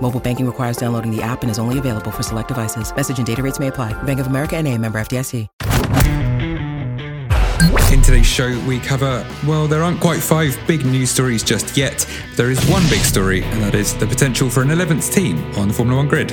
Mobile banking requires downloading the app and is only available for select devices. Message and data rates may apply. Bank of America and a member FDIC. In today's show, we cover, well, there aren't quite five big news stories just yet. There is one big story, and that is the potential for an 11th team on the Formula One grid.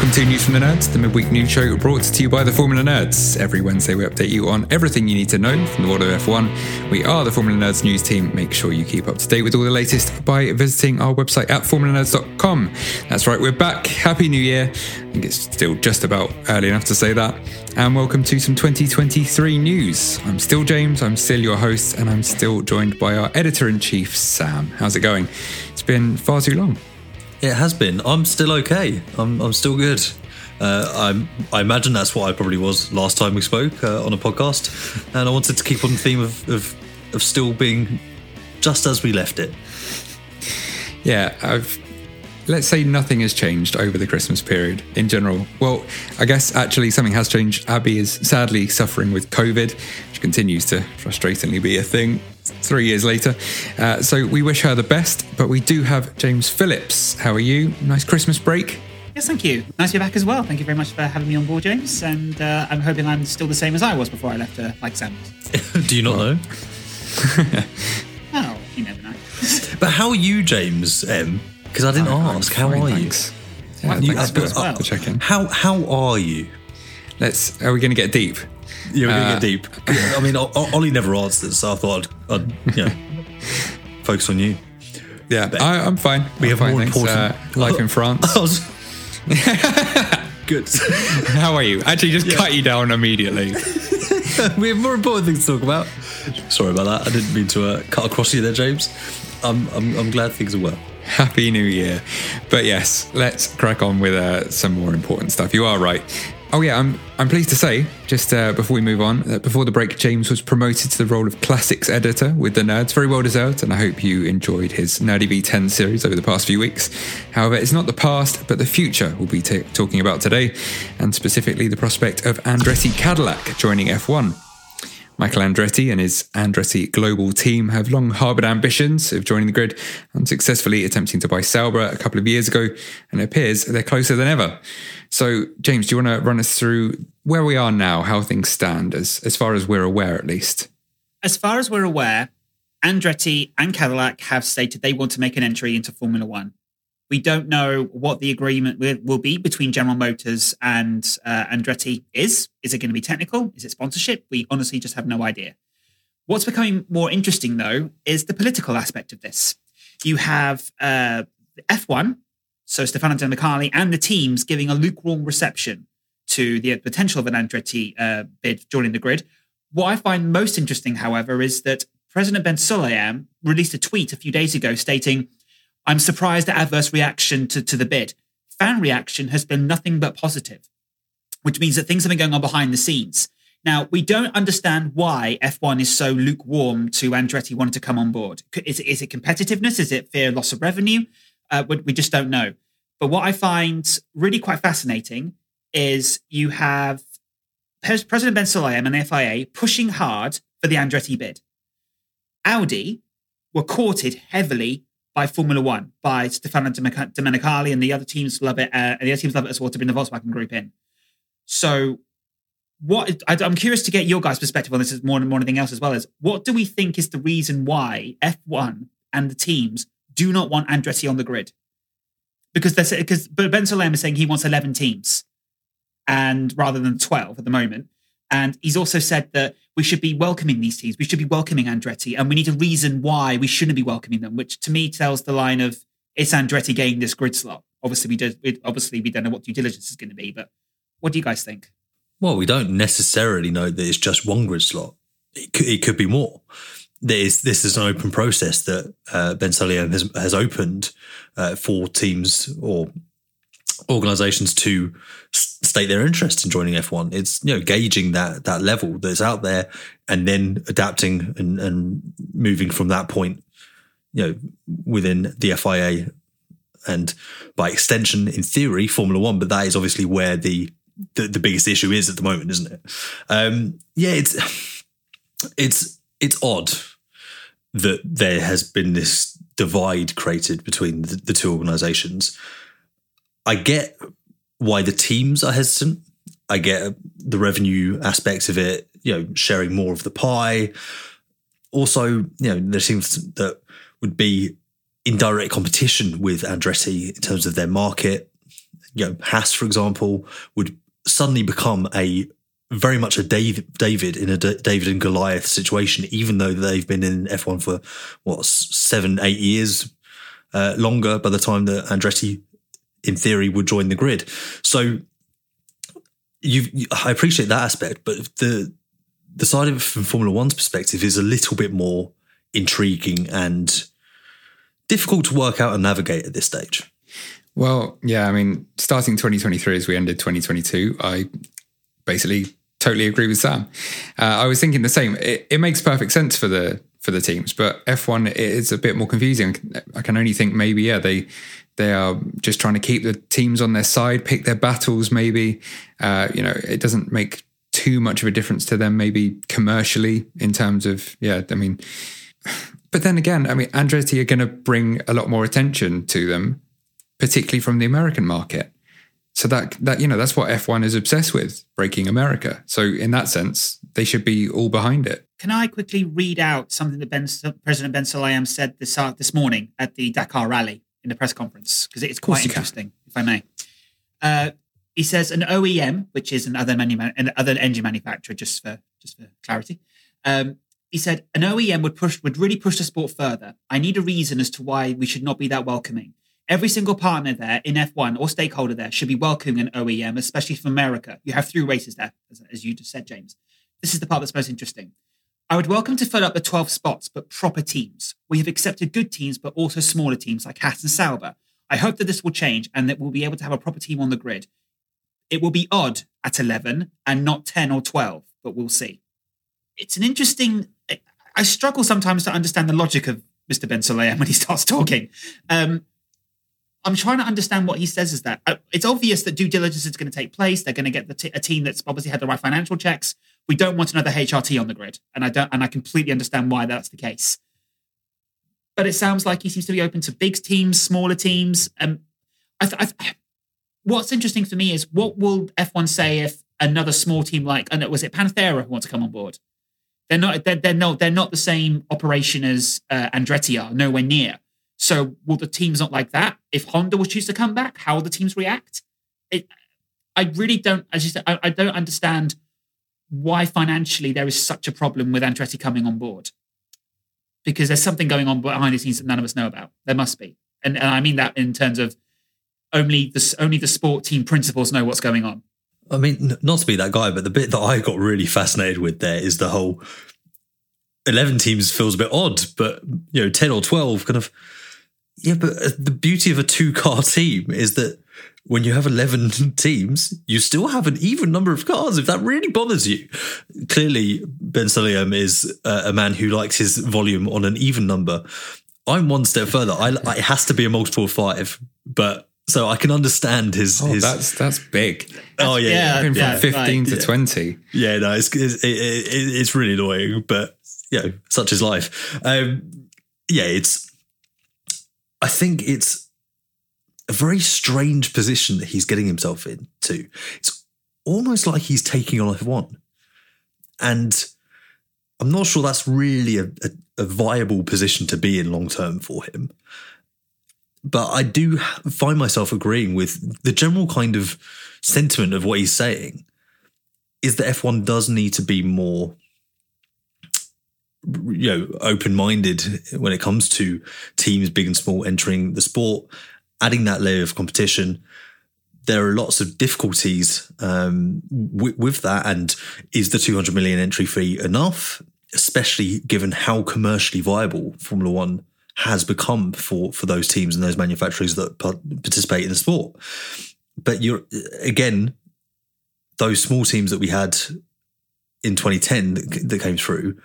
Welcome to News from the Nerds, the midweek news show brought to you by the Formula Nerds. Every Wednesday, we update you on everything you need to know from the world of F1. We are the Formula Nerds news team. Make sure you keep up to date with all the latest by visiting our website at formulanerds.com. That's right, we're back. Happy New Year. I think it's still just about early enough to say that. And welcome to some 2023 news. I'm still James, I'm still your host, and I'm still joined by our editor in chief, Sam. How's it going? It's been far too long. It has been. I'm still okay. I'm, I'm still good. Uh, I'm, I imagine that's what I probably was last time we spoke uh, on a podcast, and I wanted to keep on the theme of, of of still being just as we left it. Yeah, I've. Let's say nothing has changed over the Christmas period in general. Well, I guess actually something has changed. Abby is sadly suffering with COVID, which continues to frustratingly be a thing three years later. Uh, so we wish her the best, but we do have James Phillips. How are you? Nice Christmas break? Yes, thank you. Nice to be back as well. Thank you very much for having me on board, James. And uh, I'm hoping I'm still the same as I was before I left, uh, like Sam. Do you not know? Oh, you never know. But how are you, James M? Because I didn't I'm ask. How fine, are thanks. you? Yeah, You- thanks for, uh, for checking. How how are you? Let's. Are we going to get deep? Yeah, we're gonna Uh, get deep. I mean, Ollie never answers, so I thought I'd, I'd you know, focus on you. Yeah, I, I'm fine. We I'm have fine, more thanks. important- Uh, life in France. Was- Good. How are you? Actually, just cut you down immediately. we have more important things to talk about. Sorry about that. I didn't mean to uh, cut across you there, James. I'm, I'm, I'm glad things are well. Happy New Year. But yes, let's crack on with uh, some more important stuff. You are right. Oh yeah, I'm I'm pleased to say, just uh, before we move on, that before the break, James was promoted to the role of classics editor with the Nerds. Very well deserved, and I hope you enjoyed his Nerdy V10 series over the past few weeks. However, it's not the past, but the future we'll be ta talking about today, and specifically the prospect of Andretti Cadillac joining F1. Michael Andretti and his Andretti global team have long harboured ambitions of joining the grid, unsuccessfully attempting to buy Sauber a couple of years ago, and it appears they're closer than ever. So, James, do you want to run us through where we are now, how things stand, as, as far as we're aware at least? As far as we're aware, Andretti and Cadillac have stated they want to make an entry into Formula One. We don't know what the agreement will, be between General Motors and uh, Andretti is. Is it going to be technical? Is it sponsorship? We honestly just have no idea. What's becoming more interesting, though, is the political aspect of this. You have uh, F1, so Stefano Domenicali and the teams giving a lukewarm reception to the potential of an Andretti uh, bid joining the grid. What I find most interesting, however, is that President Ben Sulayem released a tweet a few days ago stating, I'm surprised at adverse reaction to, to the bid. Fan reaction has been nothing but positive, which means that things have been going on behind the scenes. Now, we don't understand why F1 is so lukewarm to Andretti wanting to come on board. Is it, is it competitiveness? Is it fear of loss of revenue? Uh, we, we just don't know. But what I find really quite fascinating is you have President Ben Sulayem and the FIA pushing hard for the Andretti bid. Audi were courted heavily by Formula One, by Stefano Domenicali, and the other teams love it. Uh, and the other teams love it as well to bring the Volkswagen Group in. So what I, am curious to get your guys' perspective on this is more than more anything else as well as what do we think is the reason why F1 and the teams do not want Andretti on the grid? Because they're because but Ben Sulayem is saying he wants 11 teams and rather than 12 at the moment. And he's also said that we should be welcoming these teams. We should be welcoming Andretti, and we need a reason why we shouldn't be welcoming them, which to me tells the line of it's Andretti getting this grid slot. Obviously, we do. Obviously, we don't know what due diligence is going to be, but what do you guys think? Well, we don't necessarily know that it's just one grid slot. It could, it could be more. There is, this is an open process that uh, Ben Sulayem has, has opened uh, for teams or organizations to state their interest in joining F1. It's you know gauging that that level that's out there and then adapting and, and moving from that point, you know, within the FIA and by extension, in theory, Formula One. But that is obviously where the the, the biggest issue is at the moment, isn't it? Um, yeah, it's it's it's odd that there has been this divide created between the, the two organizations. I get why the teams are hesitant. I get the revenue aspects of it, you know, sharing more of the pie. Also, you know, there seems that would be indirect competition with Andretti in terms of their market. You know, Haas, for example, would suddenly become a very much a David, David in a David and Goliath situation, even though they've been in F1 for what seven, eight years uh, longer by the time that Andretti, in theory, would join the grid. So you, I appreciate that aspect, but the the side of it from Formula One's perspective is a little bit more intriguing and difficult to work out and navigate at this stage. Well, yeah, I mean, starting 2023 as we ended 2022, I basically totally agree with Sam. Uh, I was thinking the same. It, it, makes perfect sense for the for the teams, but F1 is a bit more confusing. I can only think maybe yeah they they are just trying to keep the teams on their side, pick their battles. Maybe uh, you know it doesn't make too much of a difference to them. Maybe commercially in terms of yeah, I mean. But then again, I mean, Andretti are going to bring a lot more attention to them particularly from the American market. So that that you know that's what F1 is obsessed with, breaking America. So in that sense, they should be all behind it. Can I quickly read out something that ben, President Ben Sulayem said this uh, this morning at the Dakar Rally in the press conference because it's quite interesting, if I may. Uh, he says an OEM, which is another manu- another engine manufacturer, just for just for clarity. Um, he said an OEM would push would really push the sport further. I need a reason as to why we should not be that welcoming. Every single partner there in F1 or stakeholder there should be welcoming an OEM, especially from America. You have three races there, as, as you just said, James. This is the part that's most interesting. I would welcome to fill up the 12 spots, but proper teams. We have accepted good teams, but also smaller teams like Haas and Sauber. I hope that this will change and that we'll be able to have a proper team on the grid. It will be odd at 11 and not 10 or 12, but we'll see. It's an interesting. I struggle sometimes to understand the logic of Mr. Ben Sulayem when he starts talking. Um, I'm trying to understand what he says is that uh, it's obvious that due diligence is going to take place. They're going to get the t- a team that's obviously had the right financial checks. We don't want another HRT on the grid, and I don't, and I completely understand why that's the case. But it sounds like he seems to be open to big teams, smaller teams. Um, I th- I th- what's interesting for me is what will F1 say if another small team like, and was it Panthera who want to come on board? They're not. They're, they're not. They're not the same operation as uh, Andretti are. Nowhere near. So will the teams not like that? If Honda will choose to come back, how will the teams react? It, I really don't, as you said, I, I, don't understand why financially there is such a problem with Andretti coming on board. Because there's something going on behind the scenes that none of us know about. There must be. And, and I mean that in terms of only the, only the sport team principals know what's going on. I mean, not to be that guy, but the bit that I got really fascinated with there is the whole 11 teams feels a bit odd, but, you know, 10 or 12 kind of yeah, but uh, the beauty of a two car team is that when you have 11 teams, you still have an even number of cars. If that really bothers you, clearly Ben Sulayem is a, a man who likes his volume on an even number. I'm one step further. I, I- it has to be a multiple of five, but so I can understand his. Oh, his that's that's big. oh yeah, Going from yeah. 15 to Yeah. 20. Yeah, no, it's it's, it, it, it's really annoying, but you know, such is life. Um, yeah, it's. I think it's a very strange position that he's getting himself into. It's almost like he's taking on F1, and I'm not sure that's really a, a, a viable position to be in long term for him. But I do find myself agreeing with the general kind of sentiment of what he's saying is that F1 does need to be more you know open-minded when it comes to teams big and small entering the sport adding that layer of competition. There are lots of difficulties um, with, with that and is the 200 million entry fee enough? Especially given how commercially viable formula 1 has become for for those teams and those manufacturers that par- participate in the sport. But you're again those small teams that we had in 2010 that, that came through,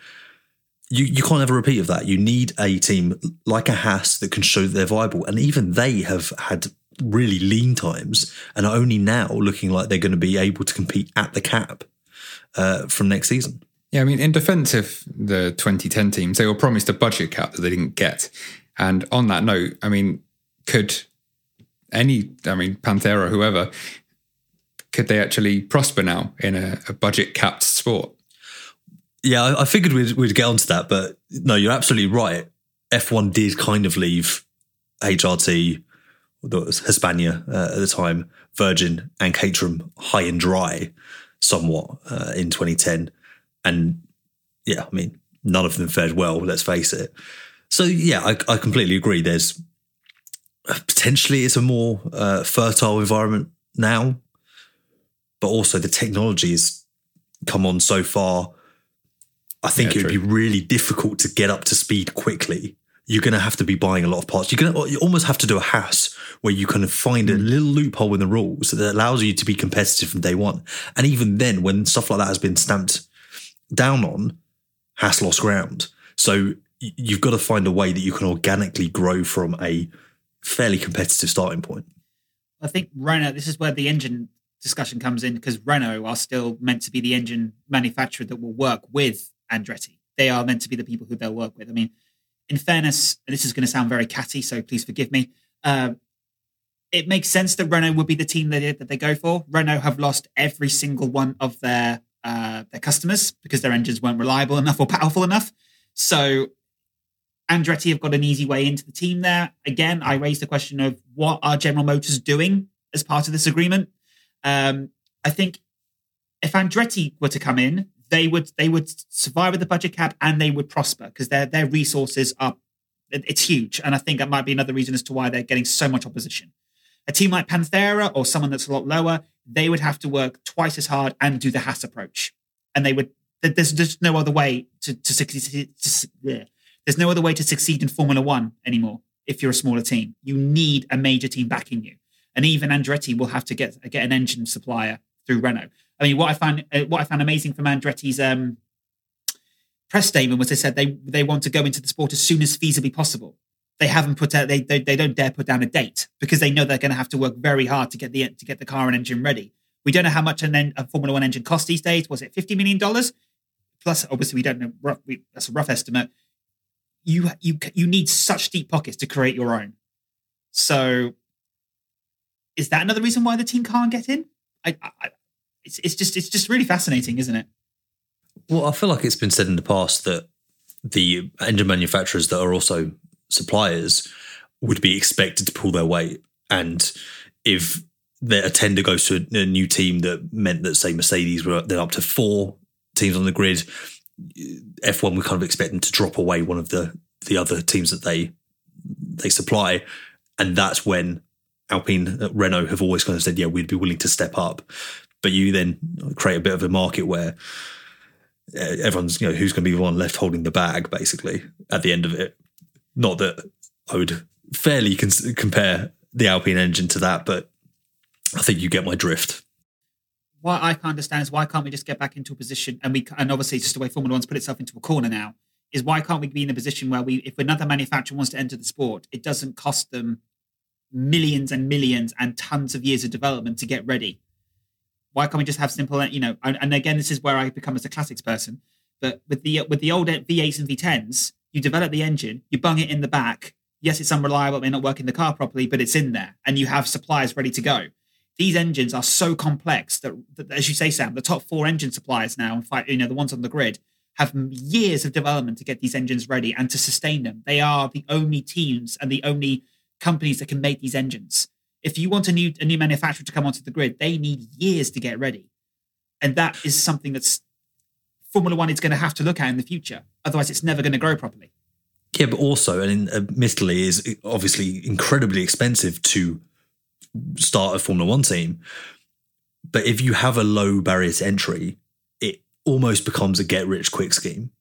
you, you can't have a repeat of that. You need a team like a Haas that can show that they're viable. And even they have had really lean times and are only now looking like they're going to be able to compete at the cap uh, from next season. Yeah, I mean, in defense of the 2010 teams, they were promised a budget cap that they didn't get. And on that note, I mean, could any, I mean, Panthera, whoever, could they actually prosper now in a, a budget capped sport? Yeah, I, figured we'd, we'd get onto that, but no, you're absolutely right. F1 did kind of leave HRT, Hispania uh, at the time, Virgin and Caterham high and dry somewhat uh, in 2010. And yeah, I mean, none of them fared well, let's face it. So yeah, I, I completely agree. There's potentially it's a more uh, fertile environment now, but also the technology has come on so far. I think Yeah, it would true. be really difficult to get up to speed quickly. You're going to have to be buying a lot of parts. You're going to you almost have to do a Haas where you kind of find a hmm. little loophole in the rules that allows you to be competitive from day one. And even then, when stuff like that has been stamped down on, has lost ground. So you've got to find a way that you can organically grow from a fairly competitive starting point. I think Renault, this is where the engine discussion comes in because Renault are still meant to be the engine manufacturer that will work with Andretti. They are meant to be the people who they'll work with. I mean, in fairness, this is going to sound very catty, so please forgive me. Uh, it makes sense that Renault would be the team that, that they go for. Renault have lost every single one of their uh, their customers because their engines weren't reliable enough or powerful enough. So Andretti have got an easy way into the team there. Again, I raised the question of what are General Motors doing as part of this agreement. Um, I think if Andretti were to come in, they would they would survive with the budget cap and they would prosper because their their resources are it's huge. And I think that might be another reason as to why they're getting so much opposition. A team like Panthera or someone that's a lot lower, they would have to work twice as hard and do the Haas approach. And they would there- there's just no other way to to succeed. To, yeah. There's no other way to succeed in Formula One anymore if you're a smaller team. You need a major team backing you. And even Andretti will have to get get an engine supplier through Renault. I mean, what I found uh, what I found amazing from Andretti's um, press statement was they said they they want to go into the sport as soon as feasibly possible. They haven't put out they they, they don't dare put down a date because they know they're going to have to work very hard to get the to get the car and engine ready. We don't know how much an a Formula One engine costs these days. Was it fifty million dollars? Plus, obviously, we don't know. Rough, we, that's a rough estimate. You you you need such deep pockets to create your own. So, is that another reason why the team can't get in? I, I- it's it's just it's just really fascinating, isn't it? Well, I feel like it's been said in the past that the engine manufacturers that are also suppliers would be expected to pull their weight. And if the, a tender goes to a, new team that meant that, say, Mercedes were then up to four teams on the grid, F1 would kind of expect them to drop away one of the the other teams that they they supply, and that's when Alpine, uh, Renault have always kind of said, yeah, we'd be willing to step up. But you then create a bit of a market where uh, everyone's, you know, who's going to be the one left holding the bag, basically, at the end of it. Not that I would fairly cons- compare the Alpine engine to that, but I think you get my drift. What I can't understand is why can't we just get back into a position and we and obviously just the way Formula One's put itself into a corner now is why can't we be in a position where we if another manufacturer wants to enter the sport, it doesn't cost them millions and millions and tons of years of development to get ready. Why can't we just have simple, you know? And, and again, this is where I become as a classics person. But with the with the old V8s and V10s, you develop the engine, you bung it in the back. Yes, it's unreliable, it may not work in the car properly, but it's in there, and you have suppliers ready to go. These engines are so complex that, that as you say, Sam, the top four engine suppliers now, you know, the ones on the grid, have years of development to get these engines ready and to sustain them. They are the only teams and the only companies that can make these engines. If you want a new a new manufacturer to come onto the grid, they need years to get ready, and that is something that's Formula One is going to have to look at in the future. Otherwise, it's never going to grow properly. Yeah, but also, and uh, admittedly, is obviously incredibly expensive to start a Formula One team. But if you have a low barrier to entry, it almost becomes a get rich quick scheme.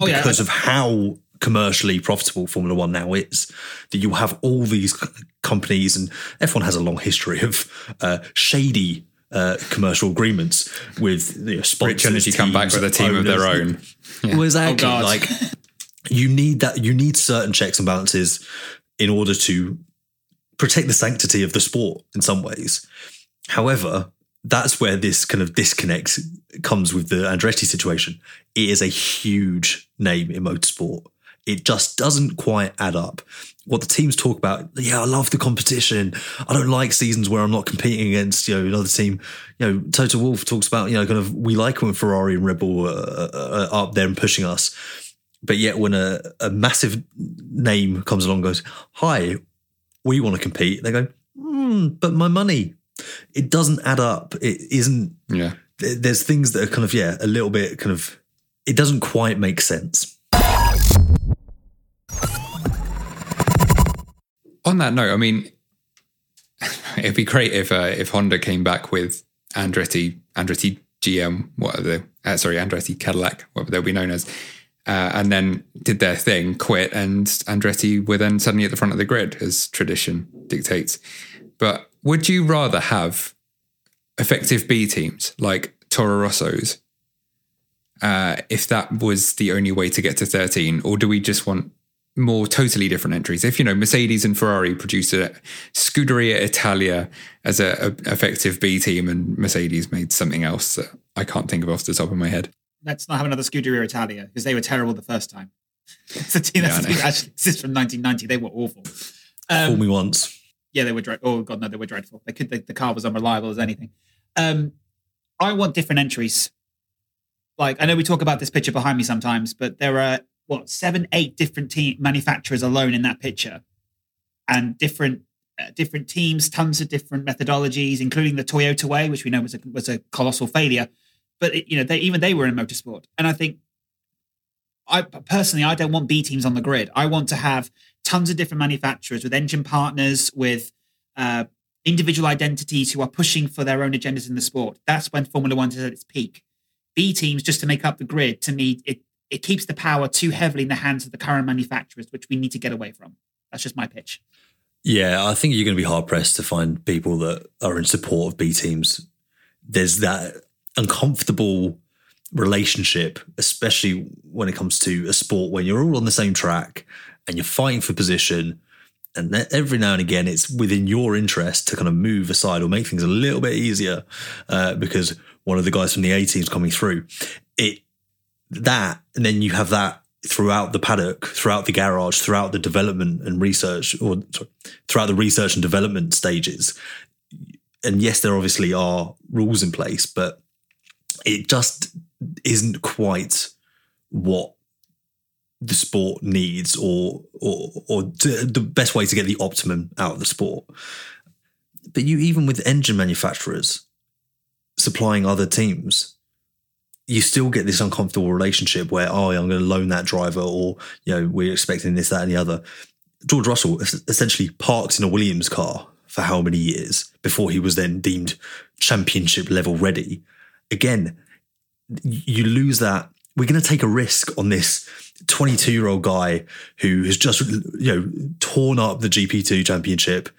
Oh, yeah. Because of how commercially profitable Formula One now is, that you have all these companies, and F1 has a long history of uh, shady uh, commercial agreements with you know, sponsors. Rich Energy come back with a team owners. of their own. Yeah. Well, exactly. Oh, like you need that. You need certain checks and balances in order to protect the sanctity of the sport in some ways. However, that's where this kind of disconnect comes with the Andretti situation. It is a huge name in motorsport. It just doesn't quite add up. What the teams talk about, yeah, I love the competition. I don't like seasons where I'm not competing against, you know, another team. You know, Toto Wolff talks about, you know, kind of we like when Ferrari and Red Bull are, are up there and pushing us. But yet when a, a massive name comes along goes, hi, we want to compete, they go, hmm, but my money. It doesn't add up. It isn't. Yeah. There's things that are kind of, yeah, a little bit kind of, it doesn't quite make sense. On that note, I mean, it'd be great if uh, if Honda came back with Andretti, Andretti GM, what are the uh, sorry, Andretti Cadillac, whatever they'll be known as, uh, and then did their thing, quit, and Andretti were then suddenly at the front of the grid as tradition dictates. But would you rather have effective B teams like Toro Rosso's uh, if that was the only way to get to 13, or do we just want more totally different entries? If you know Mercedes and Ferrari produced a Scuderia Italia as a, a effective B team, and Mercedes made something else that I can't think of off the top of my head. Let's not have another Scuderia Italia because they were terrible the first time. it's a team that's yeah, actually exists from 1990. They were awful. Um, Fool me once. Yeah, they were dreadful. Oh god, no, they were dreadful. They could. They, the car was unreliable as anything. Um, I want different entries like I know we talk about this picture behind me sometimes, but there are what seven, eight different team manufacturers alone in that picture, and different uh, different teams, tons of different methodologies, including the Toyota way, which we know was a was a colossal failure. But it, you know, they even they were in motorsport, and I think I personally I don't want B teams on the grid. I want to have tons of different manufacturers with engine partners with. Uh, individual identities who are pushing for their own agendas in the sport. That's when Formula One is at its peak. B teams just to make up the grid, to me, it it keeps the power too heavily in the hands of the current manufacturers, which we need to get away from. That's just my pitch. Yeah, I think you're going to be hard pressed to find people that are in support of B teams. There's that uncomfortable relationship, especially when it comes to a sport when you're all on the same track and you're fighting for position. And every now and again, it's within your interest to kind of move aside or make things a little bit easier uh, because one of the guys from the A team's coming through. It that, and then you have that throughout the paddock, throughout the garage, throughout the development and research, or sorry, throughout the research and development stages. And yes, there obviously are rules in place, but it just isn't quite what the sport needs, or or or the best way to get the optimum out of the sport. But you even with engine manufacturers, supplying other teams, you still get this uncomfortable relationship where, oh, I'm going to loan that driver, or, you know, we're expecting this, that, and the other. George Russell essentially parked in a Williams car for how many years before he was then deemed championship level ready. Again, you lose that. We're going to take a risk on this 22 year old guy who has just, you know, torn up the GP2 championship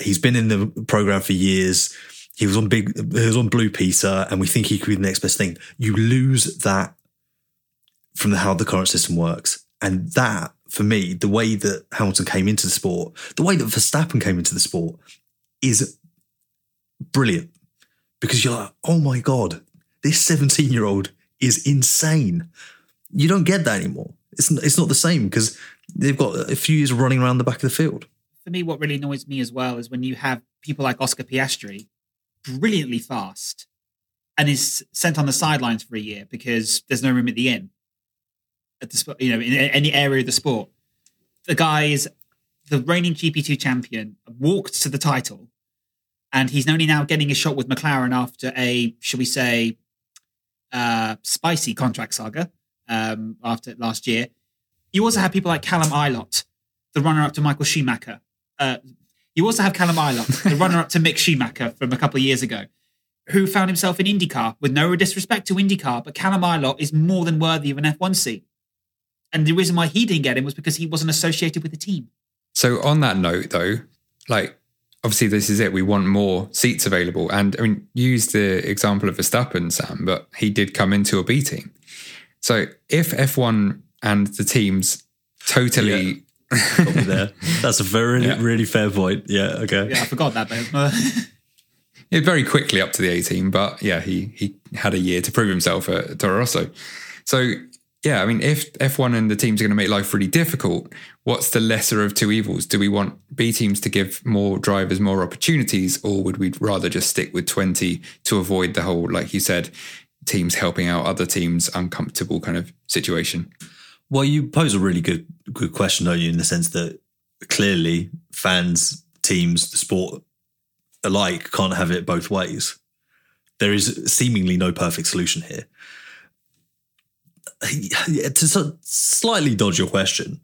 he's been in the program for years. He was on big, he was on Blue Peter, and we think he could be the next best thing. You lose that from the, how the current system works, and that for me, the way that Hamilton came into the sport, the way that Verstappen came into the sport, is brilliant because you're like, oh my god, this 17 year old is insane. You don't get that anymore. It's it's not the same because they've got a few years running around the back of the field. For me, what really annoys me as well is when you have people like Oscar Piastri, brilliantly fast, and is sent on the sidelines for a year because there's no room at the inn. At the you know in any area of the sport, the guy is the reigning GP2 champion, walked to the title, and he's only now getting a shot with McLaren after a, shall we say, uh, spicy contract saga um, after last year. You also have people like Callum Ilott, the runner-up to Michael Schumacher. Uh, you also have Callum Ilott, the runner-up to Mick Schumacher from a couple of years ago, who found himself in IndyCar with no disrespect to IndyCar, but Callum Ilott is more than worthy of an F1 seat. And the reason why he didn't get him was because he wasn't associated with the team. So on that note, though, like obviously this is it. We want more seats available, and I mean, use the example of Verstappen, Sam, but he did come into a B team. So if F1 and the teams totally. Yeah. There. That's a very, yeah. really fair point. Yeah, okay. Yeah, I forgot that. yeah, very quickly up to the A team, but yeah, he he had a year to prove himself at Toro Rosso. So yeah, I mean, if F1 and the teams are going to make life really difficult, what's the lesser of two evils? Do we want B teams to give more drivers more opportunities, or would we rather just stick with 20 to avoid the whole, like you said, teams helping out other teams uncomfortable kind of situation? Well, you pose a really good good question, don't you, in the sense that clearly fans, teams, the sport alike can't have it both ways. There is seemingly no perfect solution here to slightly dodge your question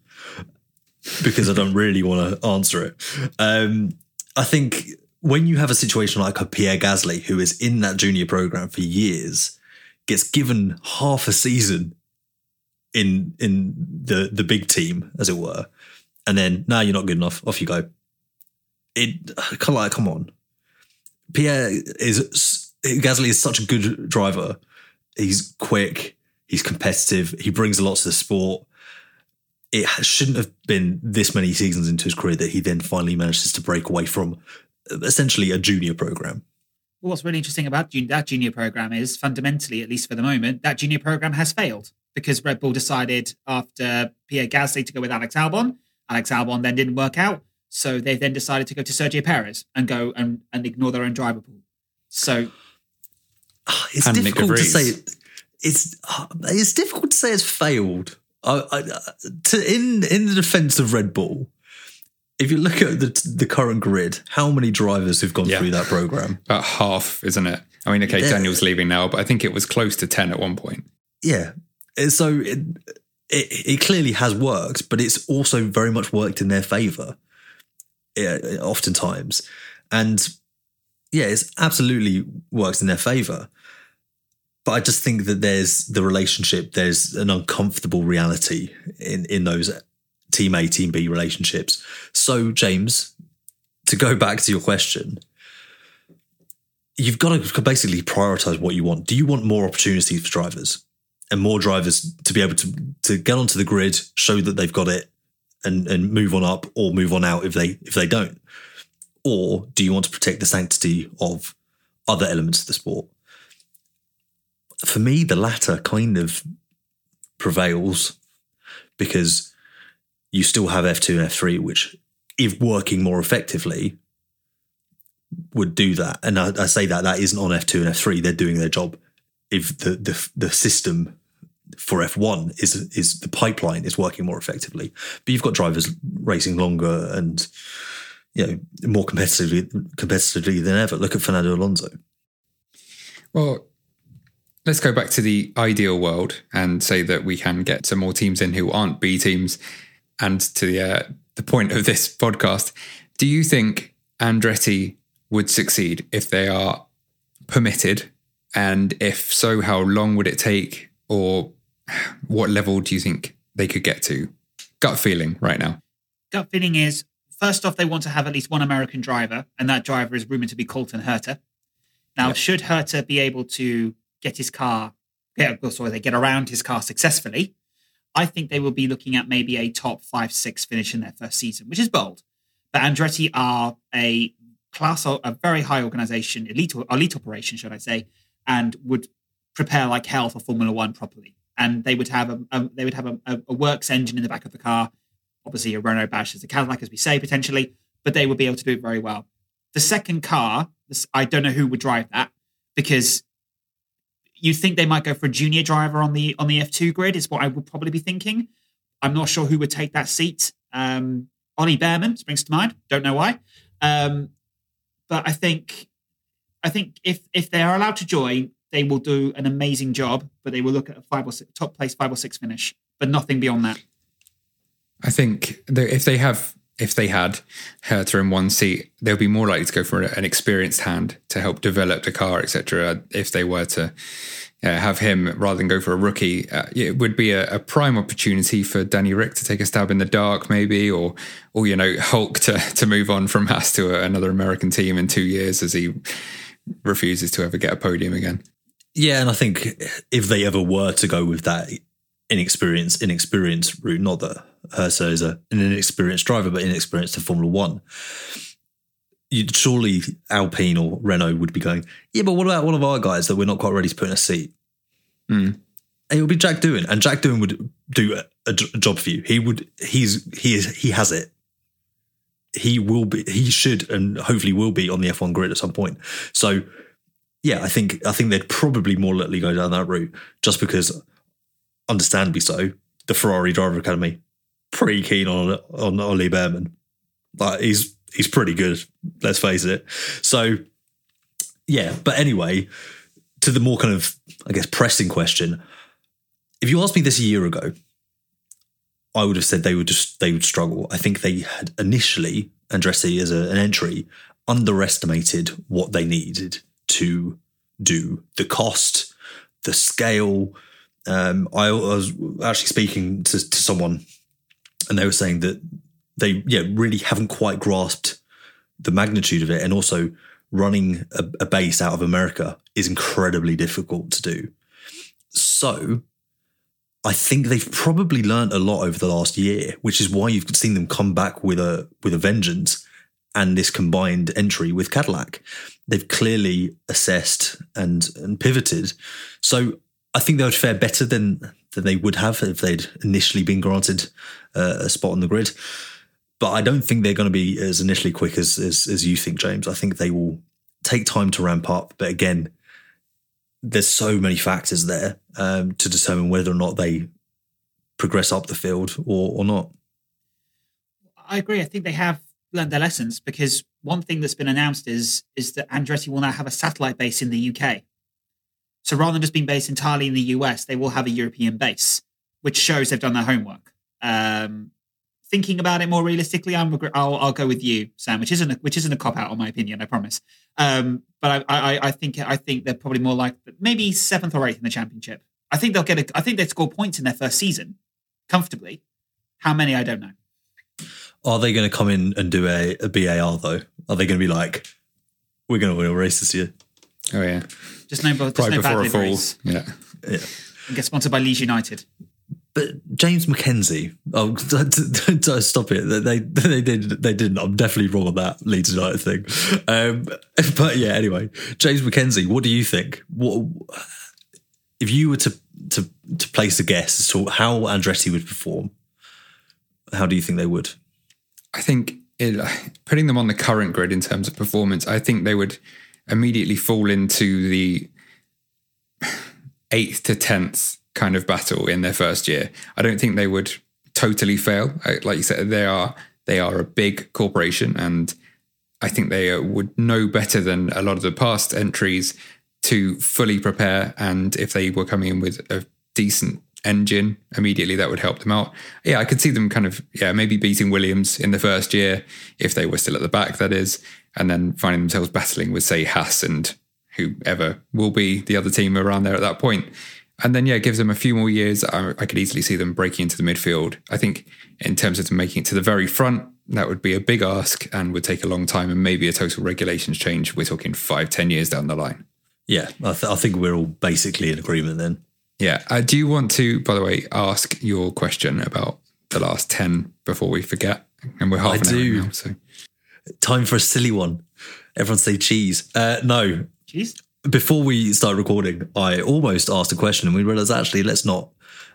because I don't really want to answer it. Um, I think when you have a situation like a Pierre Gasly, who is in that junior program for years, gets given half a season in in the the big team, as it were, and then now nah, you're not good enough, off you go. It kind of like, come on, Pierre is Gasly is such a good driver. He's quick. He's competitive. He brings a lot to the sport. It shouldn't have been this many seasons into his career that he then finally manages to break away from essentially a junior program. What's really interesting about that junior program is fundamentally, at least for the moment, that junior program has failed because Red Bull decided after Pierre Gasly to go with Alex Albon. Alex Albon then didn't work out. So they then decided to go to Sergio Perez and go and, and ignore their own driver pool. So ah, it's difficult to say it's ah, it's difficult to say it's failed. I, I, to, in in the defense of Red Bull, if you look at the the current grid, how many drivers have gone yeah. through that program? About half, isn't it? I mean, okay, yeah. Daniel's leaving now, but I think it was close to ten at one point. Yeah, so it, it, it clearly has worked, but it's also very much worked in their favour. Yeah, eh, oftentimes, and yeah, it's absolutely works in their favour. But I just think that there's the relationship, there's an uncomfortable reality in, in those team A, team B relationships. So, James, to go back to your question, you've got to basically prioritize what you want. Do you want more opportunities for drivers and more drivers to be able to, to get onto the grid, show that they've got it and, and move on up or move on out if they if they don't? Or do you want to protect the sanctity of other elements of the sport? for me, the latter kind of prevails because you still have F2 and F3, which, if working more effectively, would do that. And I, I, say that that isn't on F2 and F3; they're doing their job. If the the, the system for F1 is is the pipeline is working more effectively, but you've got drivers racing longer and you know more competitively competitively than ever. Look at Fernando Alonso. Well, let's go back to the ideal world and say that we can get some more teams in who aren't B teams. And to the uh, the point of this podcast, do you think Andretti would succeed if they are permitted? And if so, how long would it take, or what level do you think they could get to? Gut feeling right now. Gut feeling is first off, they want to have at least one American driver, and that driver is rumored to be Colton Herta. Now, should Herta be able to get his car, yeah, oh, sorry, they get around his car successfully, I think they will be looking at maybe a top five, six finish in their first season, which is bold. But Andretti are a class, a very high organization, elite, elite operation, should I say, and would prepare like hell for Formula One properly. And they would have a, a they would have a, a, works engine in the back of the car, obviously a Renault badge as a Cadillac, as we say potentially, but they would be able to do it very well. The second car, I don't know who would drive that because you think they might go for a junior driver on the on the F2 grid is what I would probably be thinking. I'm not sure who would take that seat. Um, Ollie Bearman springs to mind. Don't know why, um, but I think I think if if they are allowed to join, they will do an amazing job. But they will look at a five or six, top place five or six finish, but nothing beyond that. I think if they have if they had Herta in one seat, they'll be more likely to go for an experienced hand to help develop the car, etc. If they were to uh, have him rather than go for a rookie, uh, it would be a, a, prime opportunity for Danny Ric to take a stab in the dark, maybe, or or you know Hulk to to move on from Haas to a, another American team in two years as he refuses to ever get a podium again. Yeah, and I think if they ever were to go with that inexperienced inexperienced route, not that Herta is a, an inexperienced driver, but inexperienced to Formula One. You'd surely Alpine or Renault would be going, yeah, but what about one of our guys that we're not quite ready to put in a seat? Mm. It would be Jack Doohan, and Jack Doohan would do a, a, a job for you. He would, he's, he is, he has it. He will be, he should, and hopefully will be on the F1 grid at some point. So, yeah, I think, I think they'd probably more likely go down that route just because, understandably so, the Ferrari Driver Academy pretty keen on on Ollie Bearman. Like he's he's pretty good. Let's face it. So yeah, but anyway, to the more kind of I guess pressing question. If you asked me this a year ago, I would have said they would just they would struggle. I think they had initially Andretti as a, an entry underestimated what they needed to do the cost, the scale. Um, I, I was actually speaking to, to someone and they were saying that they yeah really haven't quite grasped the magnitude of it, and also running a, a base out of America is incredibly difficult to do. So I think they've probably learned a lot over the last year, which is why you've seen them come back with a with a vengeance and this combined entry with Cadillac. They've clearly assessed and and pivoted. So I think they would fare better than than they would have if they'd initially been granted uh, a spot on the grid. But I don't think they're going to be as initially quick as, as, as you think, James. I think they will take time to ramp up. But again, there's so many factors there um, to determine whether or not they progress up the field or, or not. I agree. I think they have learned their lessons because one thing that's been announced is is that Andretti will now have a satellite base in the UK. So rather than just being based entirely in the US, they will have a European base, which shows they've done their homework. Um, thinking about it more realistically, I'm, I'll, I'll go with you, Sam, which isn't a, which isn't a cop out, in my opinion. I promise. Um, but I, I, I think I think they're probably more like maybe seventh or eighth in the championship. I think they'll get. A, I think they score points in their first season comfortably. How many? I don't know. Are they going to come in and do a, a BAR though? Are they going to be like, we're going to win a race this year? Oh yeah. Just no, just right no before bad a fall. Yeah. Yeah. And get sponsored by Leeds United. But James McKenzie, oh, stop it! They they did they didn't. I'm definitely wrong on that Leeds United thing. Um, but yeah, anyway, James McKenzie, what do you think? What if you were to to to place a guess as to how Andretti would perform? How do you think they would? I think it, putting them on the current grid in terms of performance, I think they would immediately fall into the eighth to tenth kind of battle in their first year. I don't think they would totally fail. Like you said, they are they are a big corporation, and I think they uh, would know better than a lot of the past entries to fully prepare. And if they were coming in with a decent engine immediately, that would help them out. Yeah, I could see them kind of yeah maybe beating Williams in the first year if they were still at the back. That is, and then finding themselves battling with say Haas and whoever will be the other team around there at that point. And then, yeah, gives them a few more years. I, I, could easily see them breaking into the midfield. I think in terms of making it to the very front, that would be a big ask and would take a long time and maybe a total regulations change. We're talking five, ten years down the line. Yeah, I, th- I think we're all basically in agreement then. Yeah. Uh, do you want to, by the way, ask your question about the last 10 before we forget? And we're half I an do. hour now, so. Time for a silly one. Everyone say cheese. Uh, no. Cheese? Before we start recording, I almost asked a question and we realized actually, let's not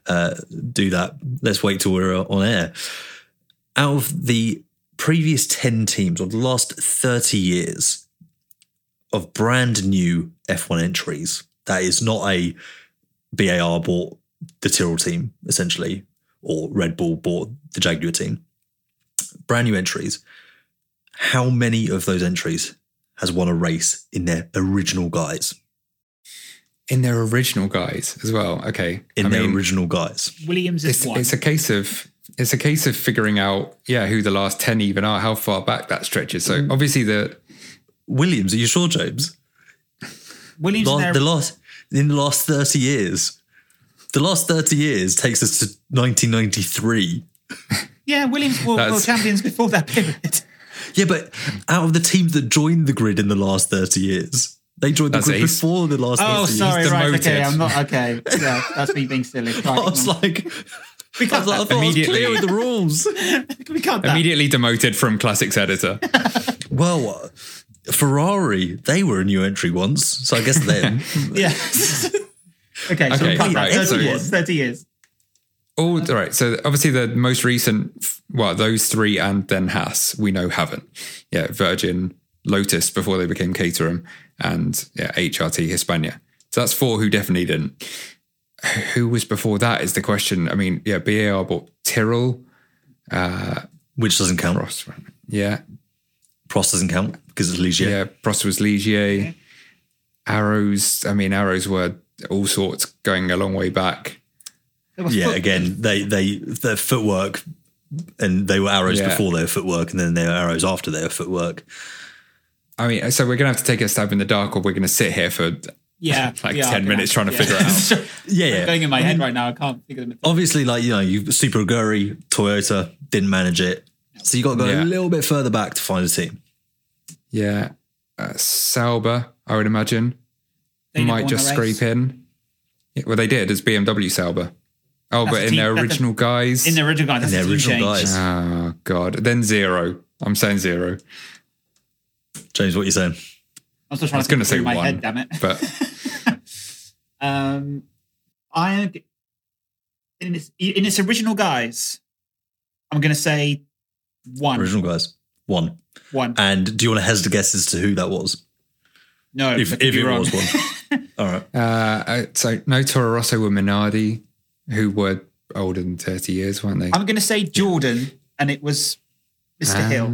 uh, do that. Let's wait till we're uh, on air. Out of the previous 10 teams or the last 30 years of brand new F1 entries, that is not a BAR bought the Tyrrell team, essentially, or Red Bull bought the Jaguar team. Brand new entries. How many of those entries has won a race in their original guise? In their original guise as well. Okay. In I their mean, original guise. Williams is it's, one. it's a case of it's a case of figuring out yeah who the last 10 even are how far back that stretches so Mm. obviously the Williams, are you sure, James? Williams La- in their- the last in the last 30 years. The last 30 years takes us to 1993. yeah, Williams were That's- world champions before that period. Yeah, but out of the teams that joined the grid in the last 30 years, they joined the That's grid before the last Oh, 30 sorry, years. right, okay, I'm not okay. Yeah, that's me being silly. Right, I was like, we I, can't. was like, I thought I was Immediately. clear with the rules. we can't. That. immediately demoted from classics editor Well, uh, Ferrari, they were a new entry once, so I guess then. Yeah. okay, so Okay, we right, 30 so- years. 30 years. All right so obviously the most recent well those three and then Haas we know haven't. Yeah Virgin Lotus before they became Caterham and yeah HRT Hispania. So that's four who definitely didn't. Who was before that is the question. I mean yeah BAR bought Tyrrell uh Which doesn't count. Prost, yeah. Prost doesn't count because it's Ligier. yeah Prost was Ligier. Arrows I mean Arrows were all sorts going a long way back. There was Yeah, again, they they their footwork, and they were arrows Yeah. before their footwork, and then they were arrows after their footwork. I mean so we're gonna have to take a stab in the dark or we're gonna sit here for Yeah, like we 10 minutes trying to figure it out. Yeah, yeah. Going in my head right now, I can't figure them. Obviously, like you know, you Super Aguri, Toyota didn't manage it, so you got to go Yeah. a little bit further back to find a team. Yeah. Uh, Sauber, I would imagine, They might just scrape in. Yeah, well, they did as BMW Sauber. Oh, That's but in team- their that's the- original guise. In the original guise. that's In a their original change. guise. Oh, God. Then zero. I'm saying zero. James, what are you saying? I'm still I trying was to going to say my one. head, damn it. But Um, I in its in its original guise, I'm going to say one. Original guise, one. One. And do you want to hazard a guess as to who that was? No, if that could if it wrong. was one. All right. uh, uh, so no Toro Rosso were Minardi, who were older than 30 years, weren't they? I'm going to say Jordan, and it was Mr. Ah. Hill.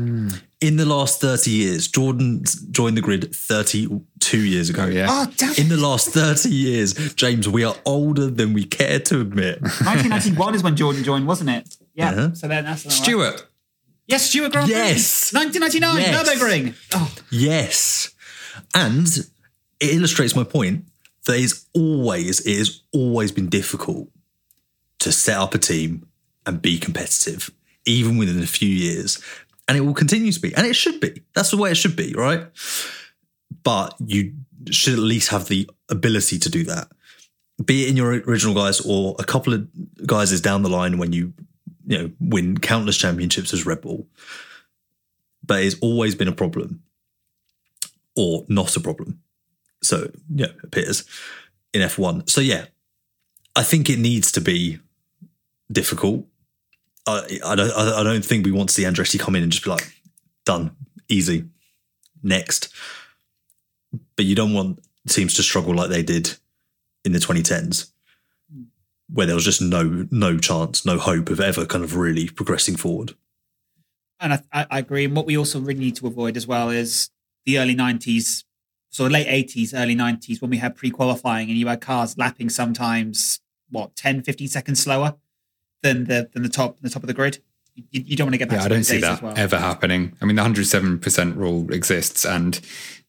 In the last 30 years, Jordan joined the grid 32 years ago. Oh, yeah. Oh, damn. In the last 30 years, James, we are older than we care to admit. 1991 is when Jordan joined, wasn't it? Yeah. Uh-huh. So then that's all right. Stewart. Yes, Stewart Grand Yes. 1999, Yes. Nürburgring. Oh, Yes. And it illustrates my point that it's always, it has always been difficult to set up a team and be competitive, even within a few years. And it will continue to be. And it should be. That's the way it should be, right? But you should at least have the ability to do that. Be it in your original guise or a couple of guys is down the line when you, you know, win countless championships as Red Bull. But it's always been a problem or not a problem. So, yeah, it appears in F1. So, yeah, I think it needs to be difficult. I, I, don't, I don't think we want to see Andretti come in and just be like, done, easy, next. But you don't want teams to struggle like they did in the 2010s, where there was just no no chance, no hope of ever kind of really progressing forward. and I, I, agree. And what we also really need to avoid as well is the early 90s, so late 80s, early 90s, when we had pre qualifying and you had cars lapping sometimes, what, 10, 15 seconds slower than the than the top the top of the grid. You, you don't want to get back Yeah, I don't see that well. ever happening. I mean, the 107% rule exists and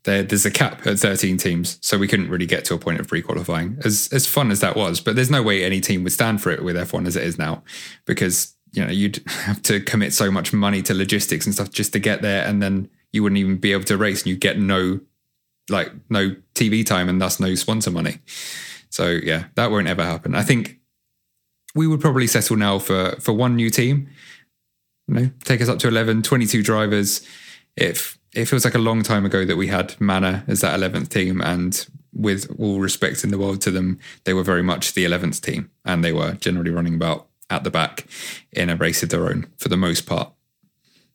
there, there's a cap at 13 teams. So we couldn't really get to a point of pre qualifying, as, as fun as that was. But there's no way any team would stand for it with F1 as it is now because you know you'd have to commit so much money to logistics and stuff just to get there, and then you wouldn't even be able to race, and you get no like no TV time and thus no sponsor money. So yeah, that won't ever happen. I think we would probably settle now for for one new team. You know, take us up to 11, 22 drivers. If it feels like a long time ago that we had Manor as that 11th team and with all respect in the world to them, they were very much the 11th team and they were generally running about at the back in a race of their own for the most part.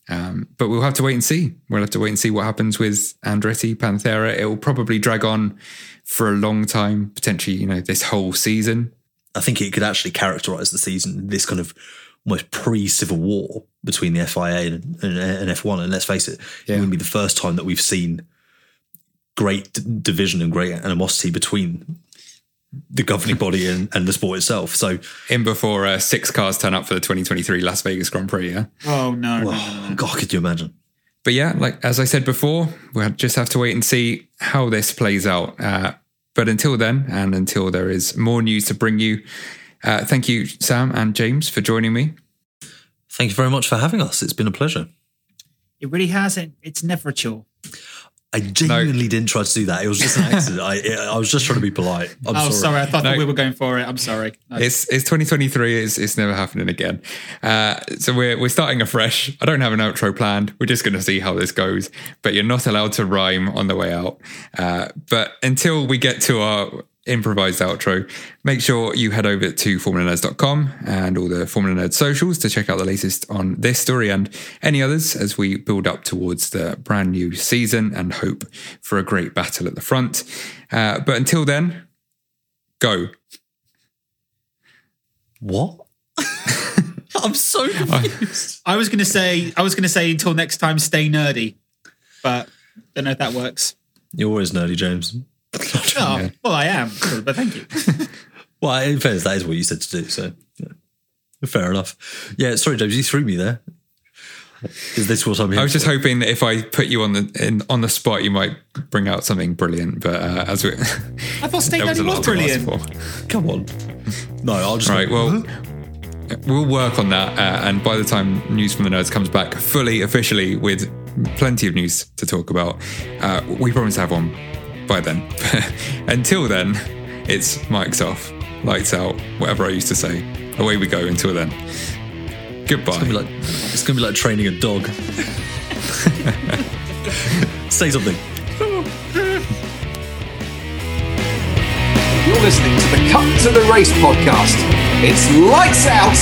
Um, but we'll have to wait and see. We'll have to wait and see what happens with Andretti Panthera. It will probably drag on for a long time, potentially, you know, this whole season. I think it could actually characterize the season, this kind of almost pre Civil War between the FIA and, and, and, F1. And let's face it, yeah. it wouldn't be the first time that we've seen great d- division and great animosity between the governing body and, and the sport itself. So, in before uh, six cars turn up for the 2023 Las Vegas Grand Prix, yeah? Oh, no. Well, no, no, no. God, could you imagine? But yeah, like as I said before, we'll just have to wait and see how this plays out. Uh, but until then, and until there is more news to bring you, uh, thank you, Sam and James, for joining me. Thank you very much for having us. It's been a pleasure. It really has. It's never a chore. I genuinely no. didn't try to do that. It was just an accident. I, I was just trying to be polite. I'm oh, sorry. sorry. I thought no. that we were going for it. I'm sorry. No. It's it's 2023. It's, it's never happening again. Uh, so we're we're starting afresh. I don't have an outro planned. We're just going to see how this goes. But you're not allowed to rhyme on the way out. Uh, but until we get to our improvised outro. Make sure you head over to formulanerds.com and all the Formula Nerd socials to check out the latest on this story and any others as we build up towards the brand new season and hope for a great battle at the front. Uh, but until then, go. What? I'm so confused. I was going to say, I was going to say until next time, stay nerdy, but don't know if that works. You're always nerdy, James. Oh, well, I am, but thank you. well, in fairness, that is what you said to do. So, yeah. fair enough. Yeah, sorry, James, you threw me there. Is this what I'm here? I was just hoping that if I put you on the in, on the spot, you might bring out something brilliant. But uh, as we, I thought State was, was brilliant. Come on, no, I'll just right. Well, we'll work on that, uh, and by the time news from the nerds comes back fully officially with plenty of news to talk about, uh, we promise to have one by then. until then, it's mics off, lights out, whatever I used to say. Away we go until then. Goodbye. It's gonna be like, it's gonna be like training a dog. say something. You're listening to the Cut to the Race podcast. It's lights out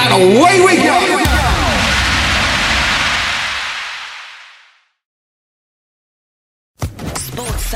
and away we go.